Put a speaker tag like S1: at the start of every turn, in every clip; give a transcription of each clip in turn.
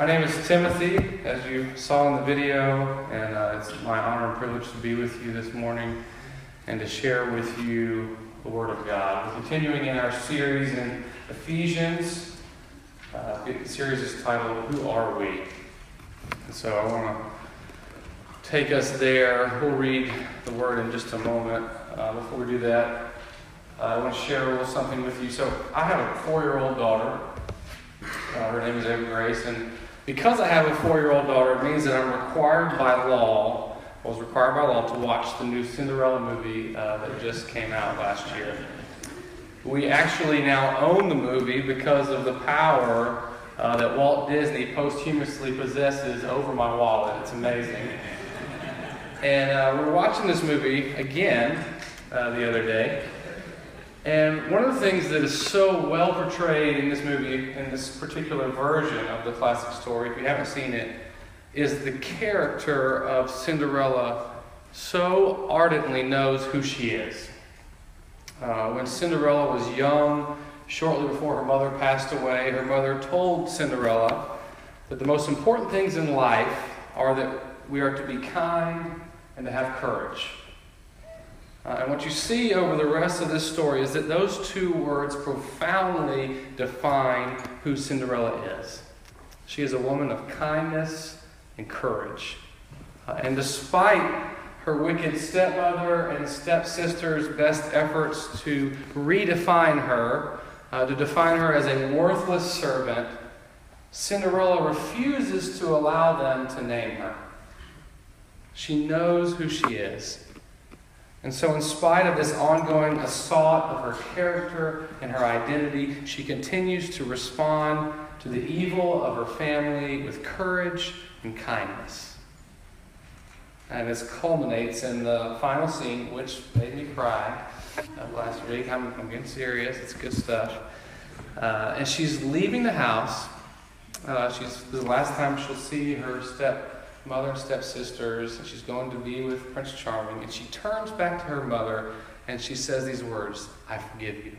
S1: My name is Timothy, as you saw in the video, and uh, it's my honor and privilege to be with you this morning and to share with you the Word of God. We're continuing in our series in Ephesians. Uh, the series is titled Who Are We? And so I want to take us there. We'll read the Word in just a moment. Uh, before we do that, uh, I want to share a little something with you. So I have a four-year-old daughter. Uh, her name is Ava Grace, and because I have a four-year-old daughter, it means that I'm required by law, I was required by law to watch the new Cinderella movie uh, that just came out last year. We actually now own the movie because of the power uh, that Walt Disney posthumously possesses over my wallet. It's amazing. And uh, we we're watching this movie again uh, the other day. And one of the things that is so well portrayed in this movie, in this particular version of the classic story, if you haven't seen it, is the character of Cinderella so ardently knows who she is. Uh, when Cinderella was young, shortly before her mother passed away, her mother told Cinderella that the most important things in life are that we are to be kind and to have courage. Uh, and what you see over the rest of this story is that those two words profoundly define who Cinderella is. She is a woman of kindness and courage. Uh, and despite her wicked stepmother and stepsister's best efforts to redefine her, uh, to define her as a worthless servant, Cinderella refuses to allow them to name her. She knows who she is. And so, in spite of this ongoing assault of her character and her identity, she continues to respond to the evil of her family with courage and kindness. And this culminates in the final scene, which made me cry uh, last week. I'm, I'm, getting serious, it's good stuff. Uh, and she's leaving the house. Uh, she's the last time she'll see her step mother and stepsisters, and she's going to be with Prince Charming, and she turns back to her mother and she says these words I forgive you.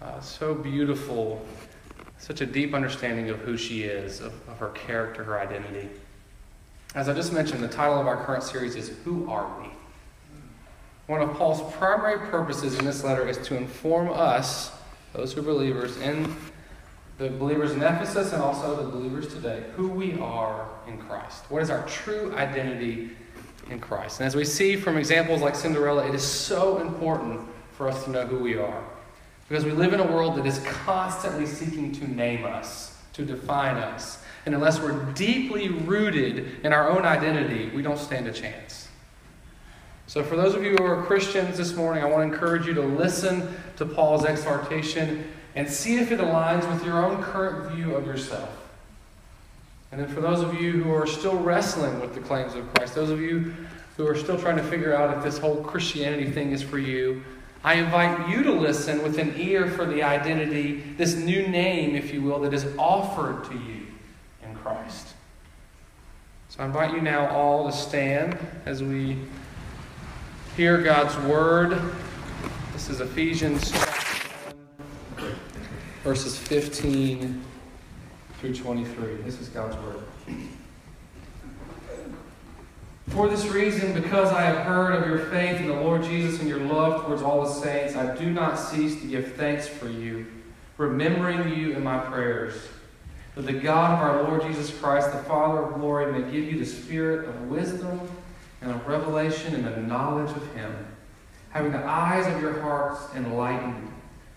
S1: Uh, so beautiful, such a deep understanding of who she is, of, of her character, her identity. As I just mentioned, the title of our current series is Who Are We? One of Paul's primary purposes in this letter is to inform us, those who are believers, in the believers in Ephesus and also the believers today, who we are in Christ. What is our true identity in Christ? And as we see from examples like Cinderella, it is so important for us to know who we are. Because we live in a world that is constantly seeking to name us, to define us. And unless we're deeply rooted in our own identity, we don't stand a chance. So, for those of you who are Christians this morning, I want to encourage you to listen to Paul's exhortation and see if it aligns with your own current view of yourself. And then for those of you who are still wrestling with the claims of Christ, those of you who are still trying to figure out if this whole Christianity thing is for you, I invite you to listen with an ear for the identity, this new name, if you will, that is offered to you in Christ. So I invite you now all to stand as we hear God's word. This is Ephesians verses 15 through 23. This is God's word. For this reason, because I have heard of your faith in the Lord Jesus and your love towards all the saints, I do not cease to give thanks for you, remembering you in my prayers. That the God of our Lord Jesus Christ, the Father of glory, may give you the spirit of wisdom and of revelation and the knowledge of him, having the eyes of your hearts enlightened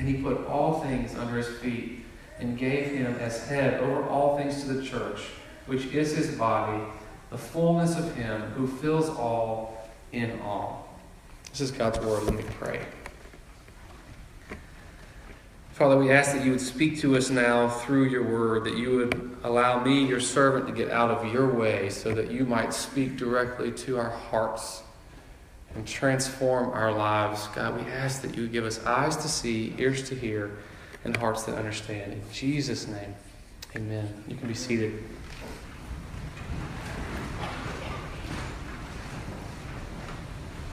S1: and he put all things under his feet and gave him as head over all things to the church, which is his body, the fullness of him who fills all in all. This is God's word. Let me pray. Father, we ask that you would speak to us now through your word, that you would allow me, your servant, to get out of your way so that you might speak directly to our hearts and transform our lives. God, we ask that you give us eyes to see, ears to hear, and hearts that understand. In Jesus' name, amen. You can be seated.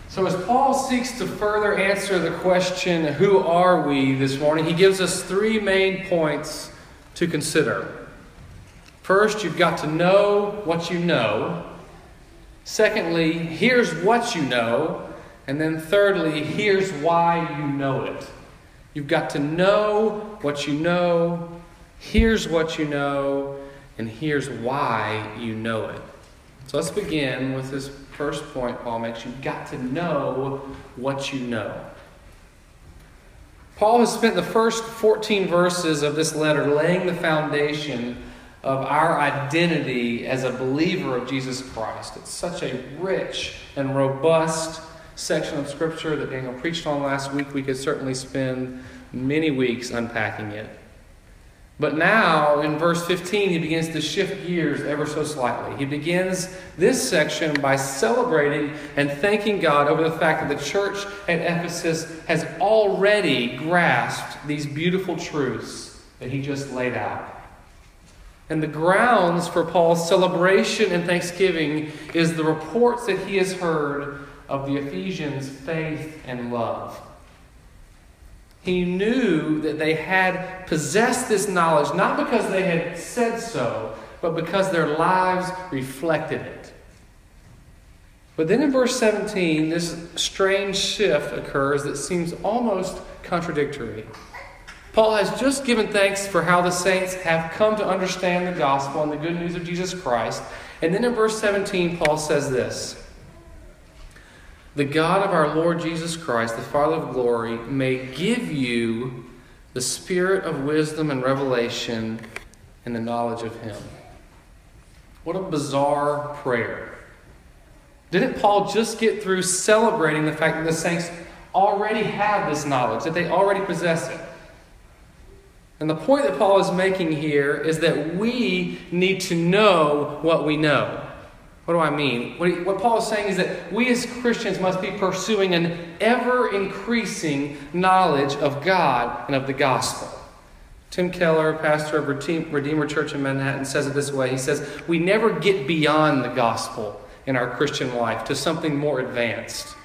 S1: So, as Paul seeks to further answer the question, Who are we this morning? he gives us three main points to consider. First, you've got to know what you know. Secondly, here's what you know. And then thirdly, here's why you know it. You've got to know what you know, here's what you know, and here's why you know it. So let's begin with this first point Paul makes. You've got to know what you know. Paul has spent the first 14 verses of this letter laying the foundation of our identity as a believer of Jesus Christ. It's such a rich and robust section of Scripture that Daniel preached on last week. We could certainly spend many weeks unpacking it. But now, in verse 15, he begins to shift gears ever so slightly. He begins this section by celebrating and thanking God over the fact that the church at Ephesus has already grasped these beautiful truths that he just laid out. And the grounds for Paul's celebration and thanksgiving is the reports that he has heard of the Ephesians' faith and love. He knew that they had possessed this knowledge not because they had said so, but because their lives reflected it. But then in verse 17, this strange shift occurs that seems almost contradictory. Paul has just given thanks for how the saints have come to understand the gospel and the good news of Jesus Christ. And then in verse 17, Paul says this the God of our Lord Jesus Christ, the Father of glory, may give you the spirit of wisdom and revelation and the knowledge of Him. What a bizarre prayer. Didn't Paul just get through celebrating the fact that the saints already have this knowledge, that they already possess it? And the point that Paul is making here is that we need to know what we know. What do I mean? What, he, what Paul is saying is that we as Christians must be pursuing an ever increasing knowledge of God and of the gospel. Tim Keller, pastor of Redeemer Church in Manhattan, says it this way He says, We never get beyond the gospel in our Christian life to something more advanced.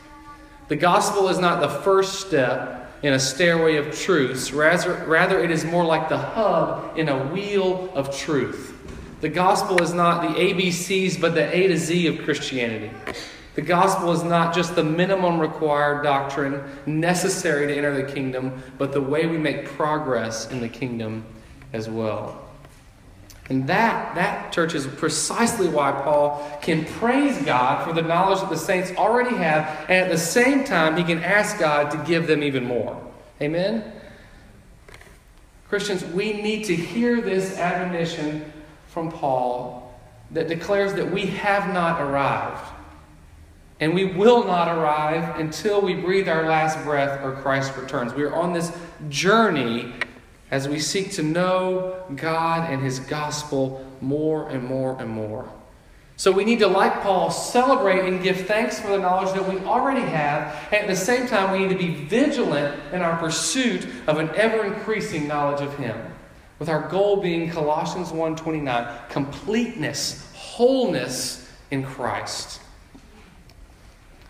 S1: The gospel is not the first step in a stairway of truths, rather, rather, it is more like the hub in a wheel of truth. The gospel is not the ABCs, but the A to Z of Christianity. The gospel is not just the minimum required doctrine necessary to enter the kingdom, but the way we make progress in the kingdom as well. And that, that, church, is precisely why Paul can praise God for the knowledge that the saints already have, and at the same time, he can ask God to give them even more. Amen? Christians, we need to hear this admonition from Paul that declares that we have not arrived. And we will not arrive until we breathe our last breath or Christ returns. We are on this journey as we seek to know God and His gospel more and more and more. So we need to, like Paul, celebrate and give thanks for the knowledge that we already have. And at the same time, we need to be vigilant in our pursuit of an ever increasing knowledge of Him with our goal being Colossians 1:29, completeness, wholeness in Christ.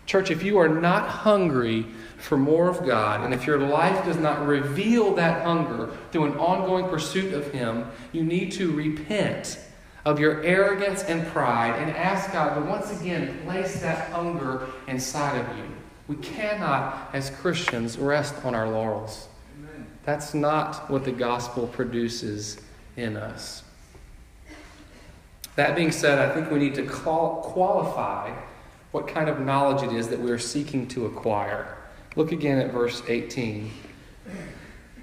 S1: Church, if you are not hungry for more of God, and if your life does not reveal that hunger through an ongoing pursuit of Him, you need to repent of your arrogance and pride and ask God to once again place that hunger inside of you. We cannot, as Christians, rest on our laurels. That's not what the gospel produces in us. That being said, I think we need to qualify what kind of knowledge it is that we are seeking to acquire. Look again at verse 18.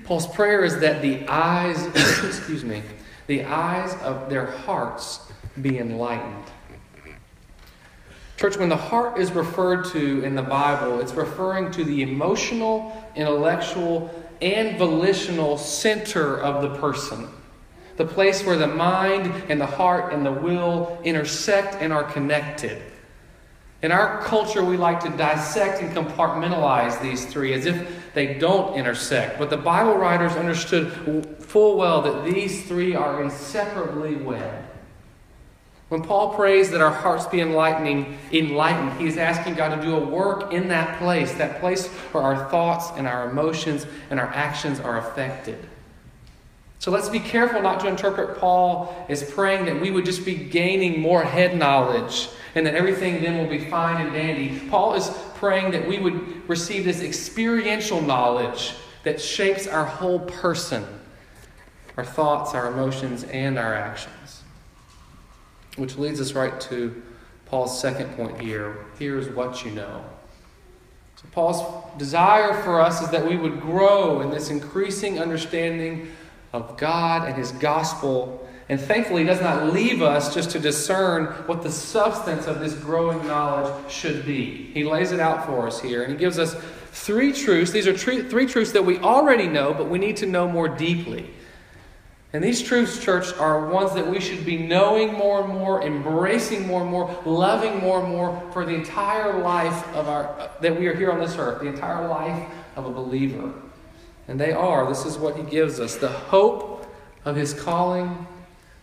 S1: Paul's prayer is that the eyes, excuse me, the eyes of their hearts be enlightened. Church, when the heart is referred to in the Bible, it's referring to the emotional, intellectual, and volitional center of the person. The place where the mind and the heart and the will intersect and are connected. In our culture, we like to dissect and compartmentalize these three as if they don't intersect. But the Bible writers understood full well that these three are inseparably wed. When Paul prays that our hearts be enlightening, enlightened, he is asking God to do a work in that place, that place where our thoughts and our emotions and our actions are affected. So let's be careful not to interpret Paul as praying that we would just be gaining more head knowledge and that everything then will be fine and dandy. Paul is praying that we would receive this experiential knowledge that shapes our whole person, our thoughts, our emotions, and our actions. Which leads us right to Paul's second point here. Here's what you know. So, Paul's desire for us is that we would grow in this increasing understanding of God and His gospel. And thankfully, He does not leave us just to discern what the substance of this growing knowledge should be. He lays it out for us here, and He gives us three truths. These are three truths that we already know, but we need to know more deeply. And these truths, church, are ones that we should be knowing more and more, embracing more and more, loving more and more for the entire life of our that we are here on this earth, the entire life of a believer. And they are, this is what he gives us, the hope of his calling,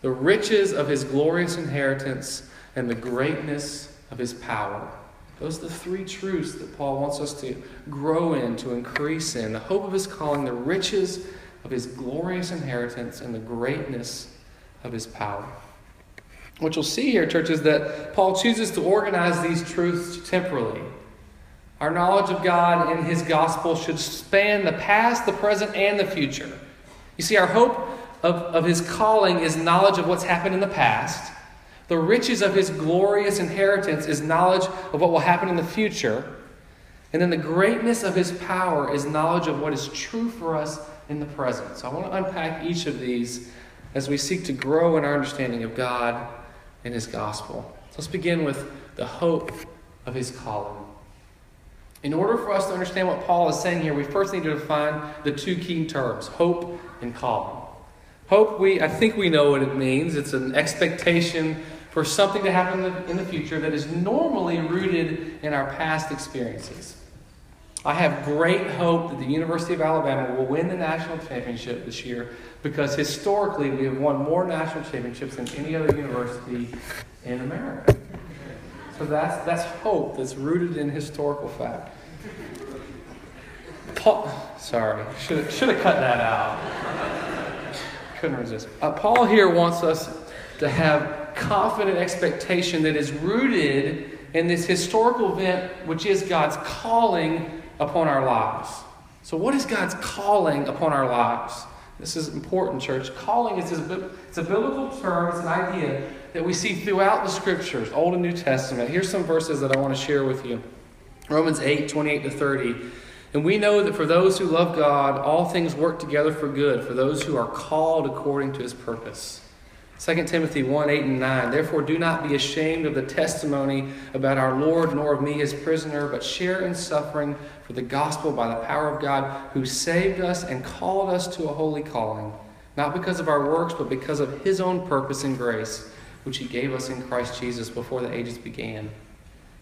S1: the riches of his glorious inheritance, and the greatness of his power. Those are the three truths that Paul wants us to grow in, to increase in. The hope of his calling, the riches of his glorious inheritance and the greatness of his power. What you'll see here, church, is that Paul chooses to organize these truths temporally. Our knowledge of God and his gospel should span the past, the present, and the future. You see, our hope of, of his calling is knowledge of what's happened in the past. The riches of his glorious inheritance is knowledge of what will happen in the future. And then the greatness of his power is knowledge of what is true for us in the present. So I want to unpack each of these as we seek to grow in our understanding of God and His gospel. So let's begin with the hope of His calling. In order for us to understand what Paul is saying here, we first need to define the two key terms hope and calling. Hope, we, I think we know what it means. It's an expectation for something to happen in the future that is normally rooted in our past experiences. I have great hope that the University of Alabama will win the national championship this year because historically we have won more national championships than any other university in America. So that's, that's hope that's rooted in historical fact. Paul, sorry, should, should have cut that out. Couldn't resist. Uh, Paul here wants us to have confident expectation that is rooted in this historical event, which is God's calling upon our lives. So, what is God's calling upon our lives? This is important, church. Calling is it's a biblical term, it's an idea that we see throughout the scriptures, Old and New Testament. Here's some verses that I want to share with you Romans 8 28 to 30. And we know that for those who love God, all things work together for good, for those who are called according to his purpose. 2 Timothy 1 8 and 9. Therefore, do not be ashamed of the testimony about our Lord, nor of me, his prisoner, but share in suffering for the gospel by the power of God, who saved us and called us to a holy calling, not because of our works, but because of his own purpose and grace, which he gave us in Christ Jesus before the ages began.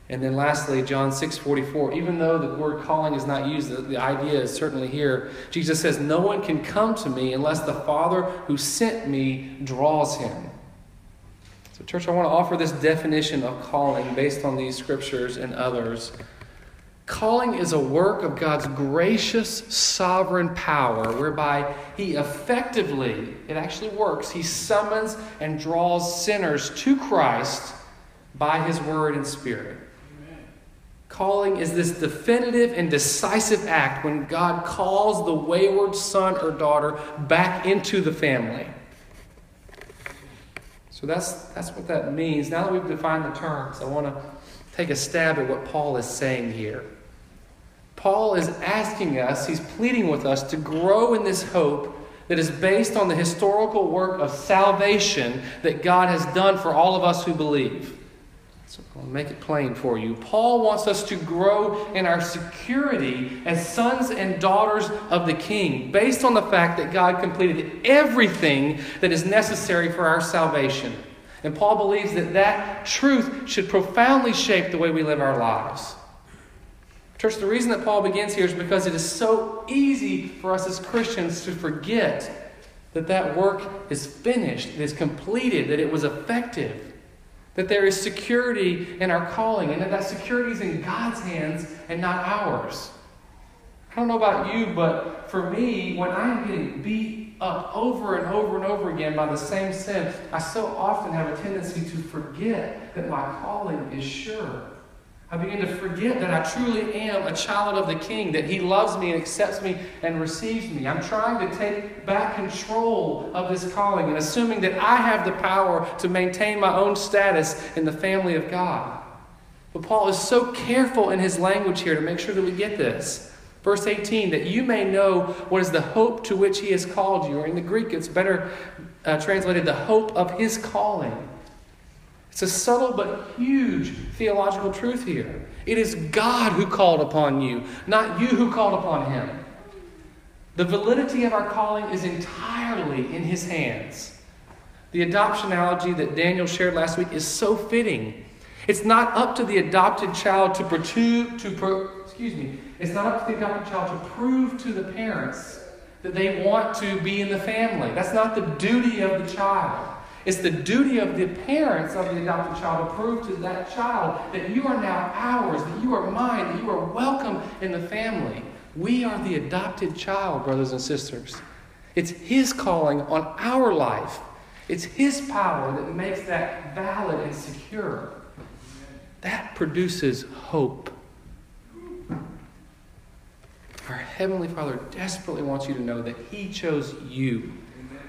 S1: And then lastly, John 6 44. Even though the word calling is not used, the, the idea is certainly here. Jesus says, No one can come to me unless the Father who sent me draws him. So, church, I want to offer this definition of calling based on these scriptures and others. Calling is a work of God's gracious, sovereign power whereby He effectively, it actually works, He summons and draws sinners to Christ by His word and spirit. Calling is this definitive and decisive act when God calls the wayward son or daughter back into the family. So that's, that's what that means. Now that we've defined the terms, I want to take a stab at what Paul is saying here. Paul is asking us, he's pleading with us to grow in this hope that is based on the historical work of salvation that God has done for all of us who believe. So I'll make it plain for you. Paul wants us to grow in our security as sons and daughters of the King, based on the fact that God completed everything that is necessary for our salvation. And Paul believes that that truth should profoundly shape the way we live our lives. Church, the reason that Paul begins here is because it is so easy for us as Christians to forget that that work is finished, it is completed, that it was effective that there is security in our calling, and that that security is in God's hands and not ours. I don't know about you, but for me, when I am getting beat up over and over and over again by the same sin, I so often have a tendency to forget that my calling is sure. I begin to forget that I truly am a child of the King, that He loves me and accepts me and receives me. I'm trying to take back control of this calling and assuming that I have the power to maintain my own status in the family of God. But Paul is so careful in his language here to make sure that we get this. Verse 18, that you may know what is the hope to which He has called you. Or in the Greek, it's better uh, translated the hope of His calling. It's a subtle but huge theological truth here. It is God who called upon you, not you who called upon him. The validity of our calling is entirely in his hands. The adoption analogy that Daniel shared last week is so fitting. It's not up to the adopted child to to excuse me, it's not up to the adopted child to prove to the parents that they want to be in the family. That's not the duty of the child. It's the duty of the parents of the adopted child to prove to that child that you are now ours, that you are mine, that you are welcome in the family. We are the adopted child, brothers and sisters. It's His calling on our life. It's His power that makes that valid and secure. That produces hope. Our Heavenly Father desperately wants you to know that He chose you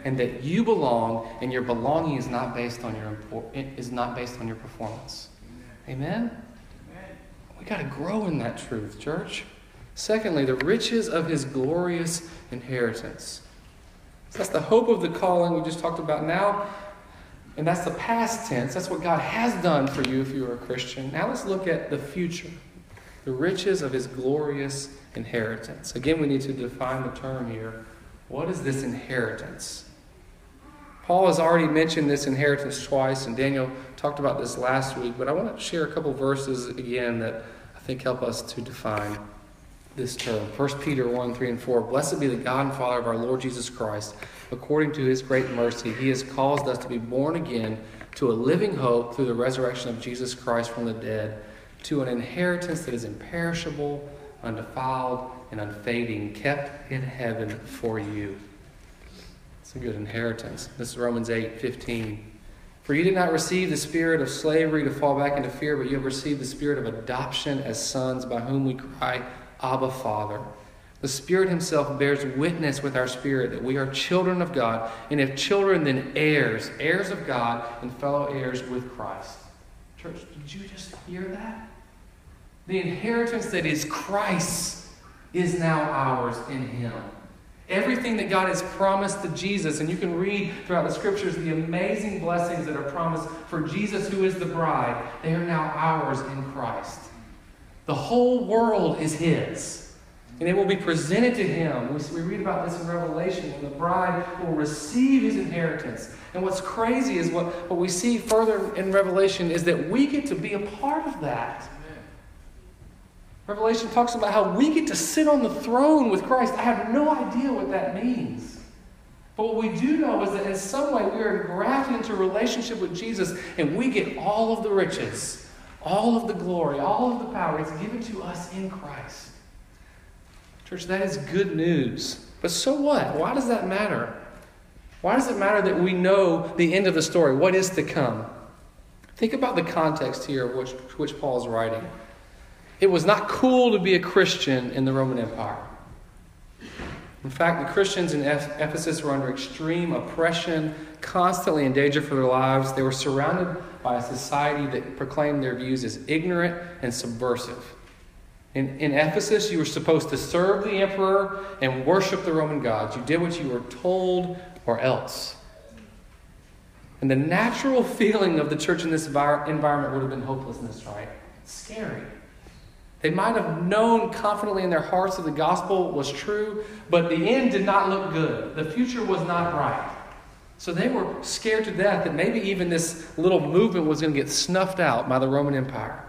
S1: and that you belong and your belonging is not based on your is not based on your performance. Amen. We got to grow in that truth, church. Secondly, the riches of his glorious inheritance. So that's the hope of the calling we just talked about now. And that's the past tense. That's what God has done for you if you are a Christian. Now let's look at the future. The riches of his glorious inheritance. Again, we need to define the term here. What is this inheritance? Paul has already mentioned this inheritance twice, and Daniel talked about this last week, but I want to share a couple verses again that I think help us to define this term. 1 Peter 1 3 and 4. Blessed be the God and Father of our Lord Jesus Christ. According to his great mercy, he has caused us to be born again to a living hope through the resurrection of Jesus Christ from the dead, to an inheritance that is imperishable, undefiled, and unfading, kept in heaven for you it's a good inheritance. This is Romans 8 15. For you did not receive the spirit of slavery to fall back into fear, but you have received the spirit of adoption as sons, by whom we cry, Abba, Father. The Spirit Himself bears witness with our spirit that we are children of God, and if children, then heirs, heirs of God, and fellow heirs with Christ. Church, did you just hear that? The inheritance that is Christ is now ours in Him. Everything that God has promised to Jesus, and you can read throughout the scriptures the amazing blessings that are promised for Jesus, who is the bride, they are now ours in Christ. The whole world is His, and it will be presented to Him. We, read about this in Revelation, when the bride will receive His inheritance. And what's crazy is what, what we see further in Revelation is that we get to be a part of that. Revelation talks about how we get to sit on the throne with Christ. I have no idea what that means. But what we do know is that in some way we are grafted into a relationship with Jesus and we get all of the riches, all of the glory, all of the power. It's given to us in Christ. Church, that is good news. But so what? Why does that matter? Why does it matter that we know the end of the story, what is to come? Think about the context here which, which Paul is writing. It was not cool to be a Christian in the Roman Empire. In fact, the Christians in Ephesus were under extreme oppression, constantly in danger for their lives. They were surrounded by a society that proclaimed their views as ignorant and subversive. In, in Ephesus, you were supposed to serve the emperor and worship the Roman gods. You did what you were told or else. And the natural feeling of the church in this environment would have been hopelessness, right? Scary. They might have known confidently in their hearts that the gospel was true, but the end did not look good. The future was not bright. So they were scared to death that maybe even this little movement was going to get snuffed out by the Roman Empire.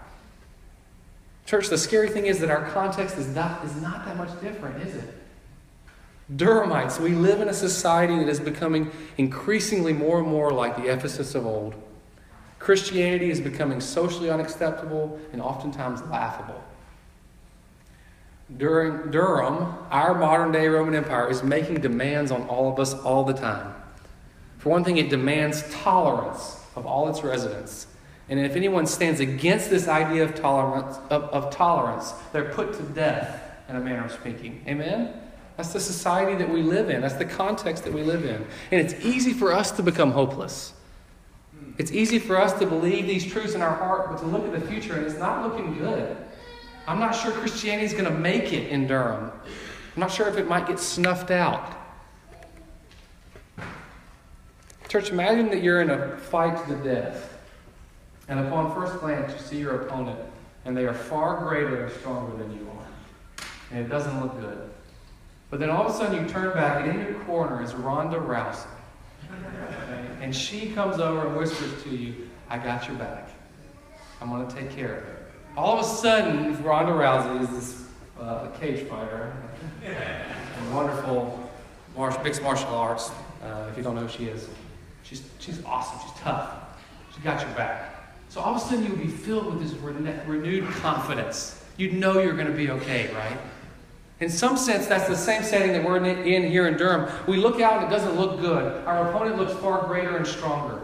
S1: Church, the scary thing is that our context is not, is not that much different, is it? Durhamites, we live in a society that is becoming increasingly more and more like the Ephesus of old. Christianity is becoming socially unacceptable and oftentimes laughable. During Durham, our modern day Roman Empire is making demands on all of us all the time. For one thing, it demands tolerance of all its residents. And if anyone stands against this idea of tolerance, of, of tolerance, they're put to death, in a manner of speaking. Amen? That's the society that we live in. That's the context that we live in. And it's easy for us to become hopeless. It's easy for us to believe these truths in our heart, but to look at the future and it's not looking good. I'm not sure Christianity is going to make it in Durham. I'm not sure if it might get snuffed out. Church, imagine that you're in a fight to the death, and upon first glance, you see your opponent, and they are far greater and stronger than you are. And it doesn't look good. But then all of a sudden, you turn back, and in your corner is Ronda Rousey. And she comes over and whispers to you, I got your back. I'm going to take care of it all of a sudden, Ronda Rousey is this uh, cage fighter, a wonderful martial, mixed martial arts. Uh, if you don't know who she is, she's she's awesome. She's tough. She got your back. So all of a sudden, you'll be filled with this renewed confidence. You'd know you're going to be okay, right? In some sense, that's the same setting that we're in here in Durham. We look out and it doesn't look good. Our opponent looks far greater and stronger.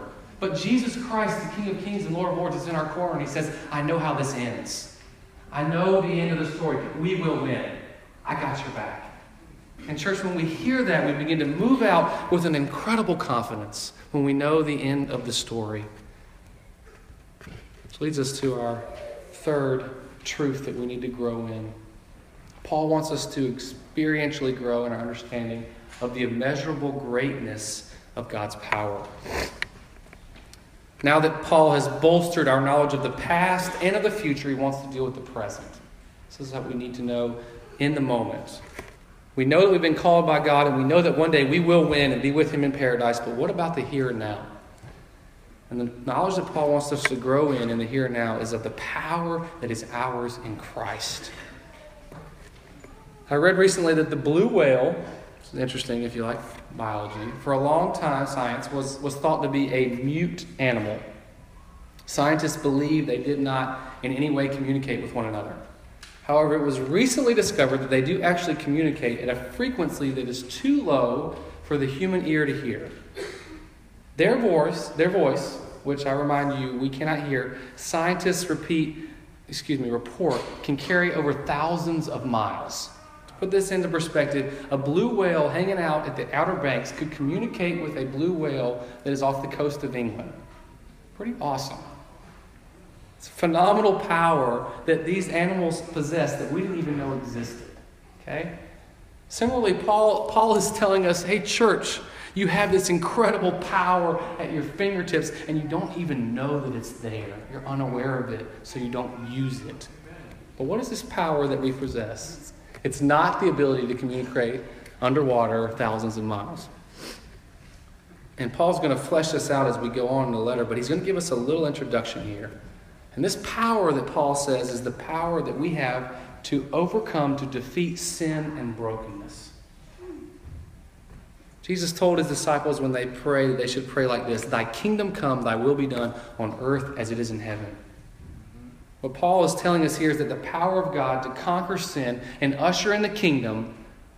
S1: But Jesus Christ, the King of Kings and Lord of Lords, is in our corner, and He says, I know how this ends. I know the end of the story. We will win. I got your back. And, church, when we hear that, we begin to move out with an incredible confidence when we know the end of the story. Which leads us to our third truth that we need to grow in. Paul wants us to experientially grow in our understanding of the immeasurable greatness of God's power. Now that Paul has bolstered our knowledge of the past and of the future, he wants to deal with the present. This is what we need to know in the moment. We know that we've been called by God, and we know that one day we will win and be with Him in paradise, but what about the here and now? And the knowledge that Paul wants us to grow in in the here and now is of the power that is ours in Christ. I read recently that the blue whale, is interesting if you like biology, for a long time, science was, was thought to be a mute animal. Scientists believed they did not in any way communicate with one another. However, it was recently discovered that they do actually communicate at a frequency that is too low for the human ear to hear. Their voice, their voice, which I remind you we cannot hear, scientists repeat, excuse me, report can carry over thousands of miles put this into perspective, a blue whale hanging out at the Outer Banks could communicate with a blue whale that is off the coast of England. Pretty awesome. It's phenomenal power that these animals possess that we didn't even know existed. Okay? Similarly, Paul, Paul is telling us hey, church, you have this incredible power at your fingertips, and you don't even know that it's there. You're unaware of it, so you don't use it. But what is this power that we possess? It's not the ability to communicate underwater thousands of miles. And Paul's going to flesh this out as we go on in the letter, but he's going to give us a little introduction here. And this power that Paul says is the power that we have to overcome, to defeat sin and brokenness. Jesus told his disciples when they pray that they should pray like this Thy kingdom come, thy will be done on earth as it is in heaven. What Paul is telling us here is that the power of God to conquer sin and usher in the kingdom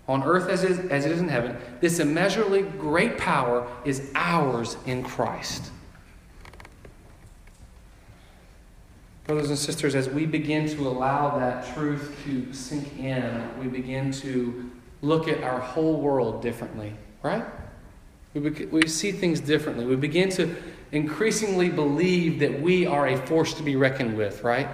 S1: on earth as it is, as it is in heaven, this immeasurably great power is ours in Christ. Brothers and sisters, as we begin to allow that truth to sink in, we begin to look at our whole world differently, right? We, we see things differently. We begin to increasingly believe that we are a force to be reckoned with, right?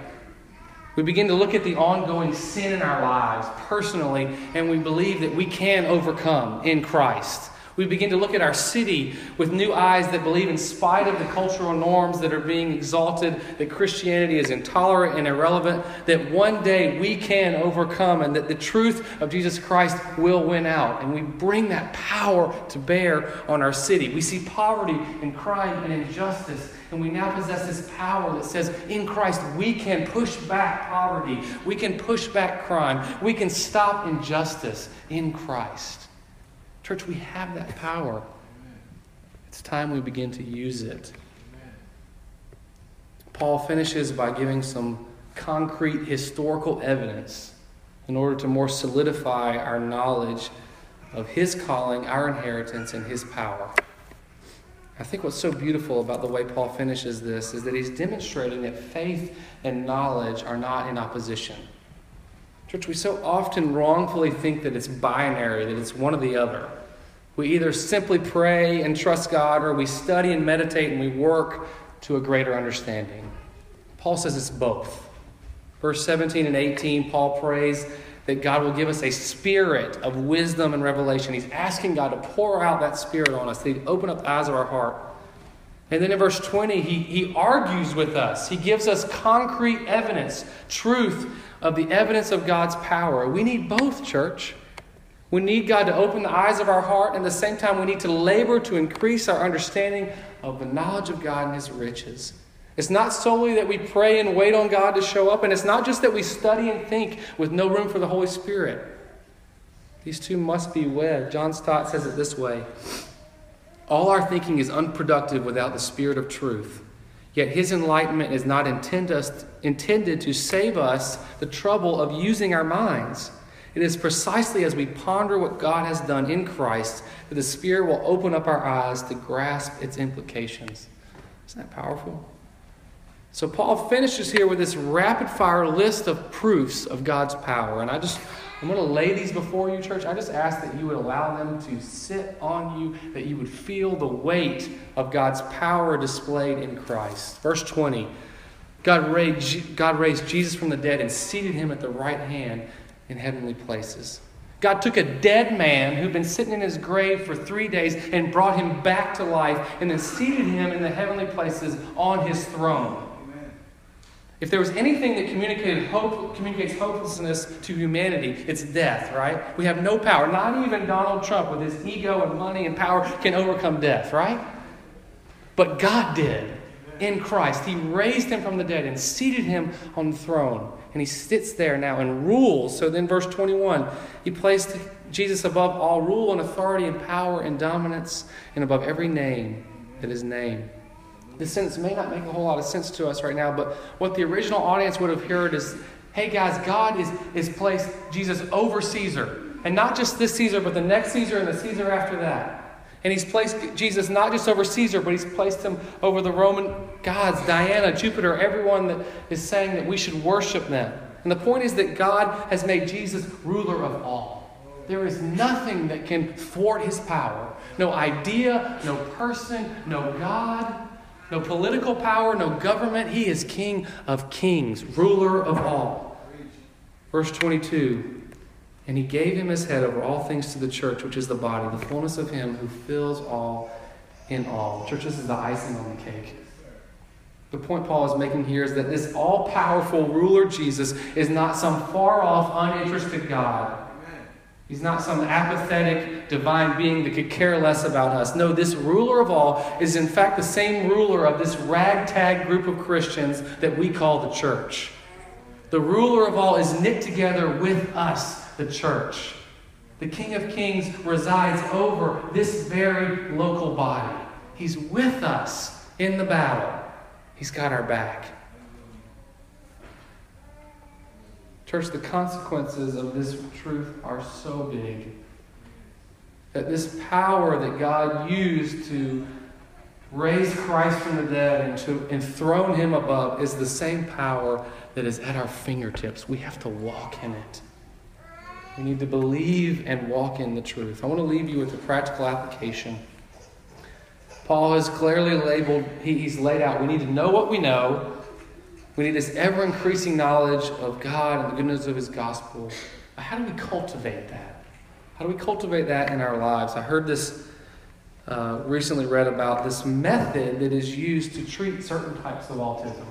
S1: We begin to look at the ongoing sin in our lives personally, and we believe that we can overcome in Christ. We begin to look at our city with new eyes that believe, in spite of the cultural norms that are being exalted, that Christianity is intolerant and irrelevant, that one day we can overcome and that the truth of Jesus Christ will win out. And we bring that power to bear on our city. We see poverty and crime and injustice, and we now possess this power that says, in Christ, we can push back poverty, we can push back crime, we can stop injustice in Christ. Church, we have that power. It's time we begin to use it. Paul finishes by giving some concrete historical evidence in order to more solidify our knowledge of his calling, our inheritance, and his power. I think what's so beautiful about the way Paul finishes this is that he's demonstrating that faith and knowledge are not in opposition. Church, we so often wrongfully think that it's binary, that it's one or the other. We either simply pray and trust God, or we study and meditate and we work to a greater understanding. Paul says it's both. Verse 17 and 18, Paul prays that God will give us a spirit of wisdom and revelation. He's asking God to pour out that spirit on us, to open up the eyes of our heart. And then in verse 20, he, he argues with us. He gives us concrete evidence, truth of the evidence of God's power. We need both, church. We need God to open the eyes of our heart, and at the same time, we need to labor to increase our understanding of the knowledge of God and His riches. It's not solely that we pray and wait on God to show up, and it's not just that we study and think with no room for the Holy Spirit. These two must be wed. John Stott says it this way All our thinking is unproductive without the Spirit of truth. Yet his enlightenment is not intend us, intended to save us the trouble of using our minds. It is precisely as we ponder what God has done in Christ that the Spirit will open up our eyes to grasp its implications. Isn't that powerful? So, Paul finishes here with this rapid fire list of proofs of God's power. And I just, I'm going to lay these before you, church. I just ask that you would allow them to sit on you, that you would feel the weight of God's power displayed in Christ. Verse 20 God raised, God raised Jesus from the dead and seated him at the right hand in heavenly places. God took a dead man who'd been sitting in his grave for three days and brought him back to life and then seated him in the heavenly places on his throne. If there was anything that communicated hope, communicates hopelessness to humanity, it's death, right? We have no power. Not even Donald Trump, with his ego and money and power, can overcome death, right? But God did in Christ. He raised him from the dead and seated him on the throne. And he sits there now and rules. So then, verse 21, he placed Jesus above all rule and authority and power and dominance and above every name that is named. This sentence may not make a whole lot of sense to us right now, but what the original audience would have heard is hey, guys, God is, is placed Jesus over Caesar. And not just this Caesar, but the next Caesar and the Caesar after that. And he's placed Jesus not just over Caesar, but he's placed him over the Roman gods, Diana, Jupiter, everyone that is saying that we should worship them. And the point is that God has made Jesus ruler of all. There is nothing that can thwart his power. No idea, no person, no God, no political power, no government. He is King of kings, ruler of all. Verse 22 and he gave him his head over all things to the church, which is the body, the fullness of him who fills all in all. Church, this is the icing on the cake. The point Paul is making here is that this all powerful ruler Jesus is not some far off, uninterested God. He's not some apathetic divine being that could care less about us. No, this ruler of all is in fact the same ruler of this ragtag group of Christians that we call the church. The ruler of all is knit together with us the church. The King of Kings resides over this very local body. He's with us in the battle. He's got our back. Church, the consequences of this truth are so big that this power that God used to raise Christ from the dead and to enthrone him above is the same power that is at our fingertips. We have to walk in it. We need to believe and walk in the truth. I want to leave you with a practical application. Paul has clearly labeled, he, he's laid out, we need to know what we know. We need this ever increasing knowledge of God and the goodness of his gospel. But how do we cultivate that? How do we cultivate that in our lives? I heard this uh, recently read about this method that is used to treat certain types of autism.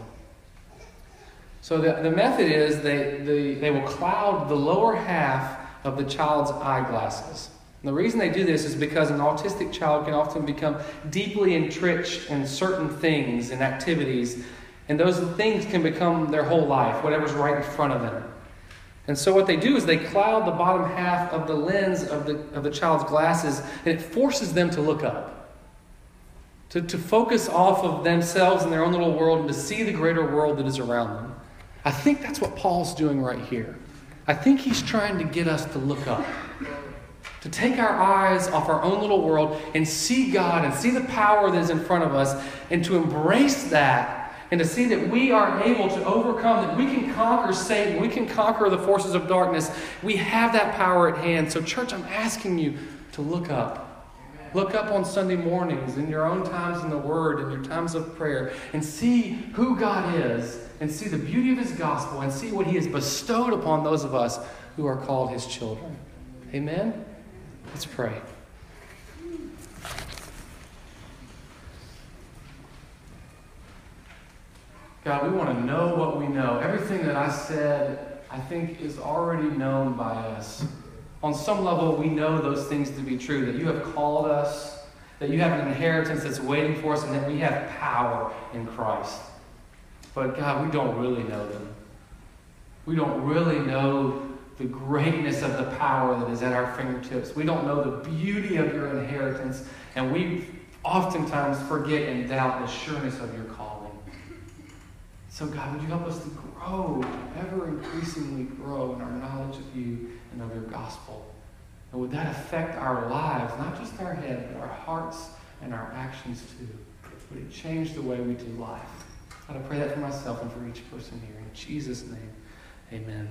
S1: So the, the method is they, they, they will cloud the lower half of the child's eyeglasses. And the reason they do this is because an autistic child can often become deeply entrenched in certain things and activities, and those things can become their whole life, whatever's right in front of them. And so what they do is they cloud the bottom half of the lens of the, of the child's glasses, and it forces them to look up. To, to focus off of themselves and their own little world and to see the greater world that is around them. I think that's what Paul's doing right here. I think he's trying to get us to look up. To take our eyes off our own little world and see God and see the power that is in front of us and to embrace that and to see that we are able to overcome, that we can conquer Satan, we can conquer the forces of darkness. We have that power at hand. So, church, I'm asking you to look up. Look up on Sunday mornings, in your own times in the Word, in your times of prayer, and see who God is, and see the beauty of His gospel, and see what He has bestowed upon those of us who are called His children. Amen? Let's pray. God, we want to know what we know. Everything that I said, I think, is already known by us. On some level, we know those things to be true that you have called us, that you have an inheritance that's waiting for us, and that we have power in Christ. But God, we don't really know them. We don't really know the greatness of the power that is at our fingertips. We don't know the beauty of your inheritance, and we oftentimes forget and doubt the sureness of your calling. So, God, would you help us to grow, ever increasingly grow in our knowledge of you and of your gospel? And would that affect our lives, not just our head, but our hearts and our actions too? Would it change the way we do life? God, I pray that for myself and for each person here. In Jesus' name, amen.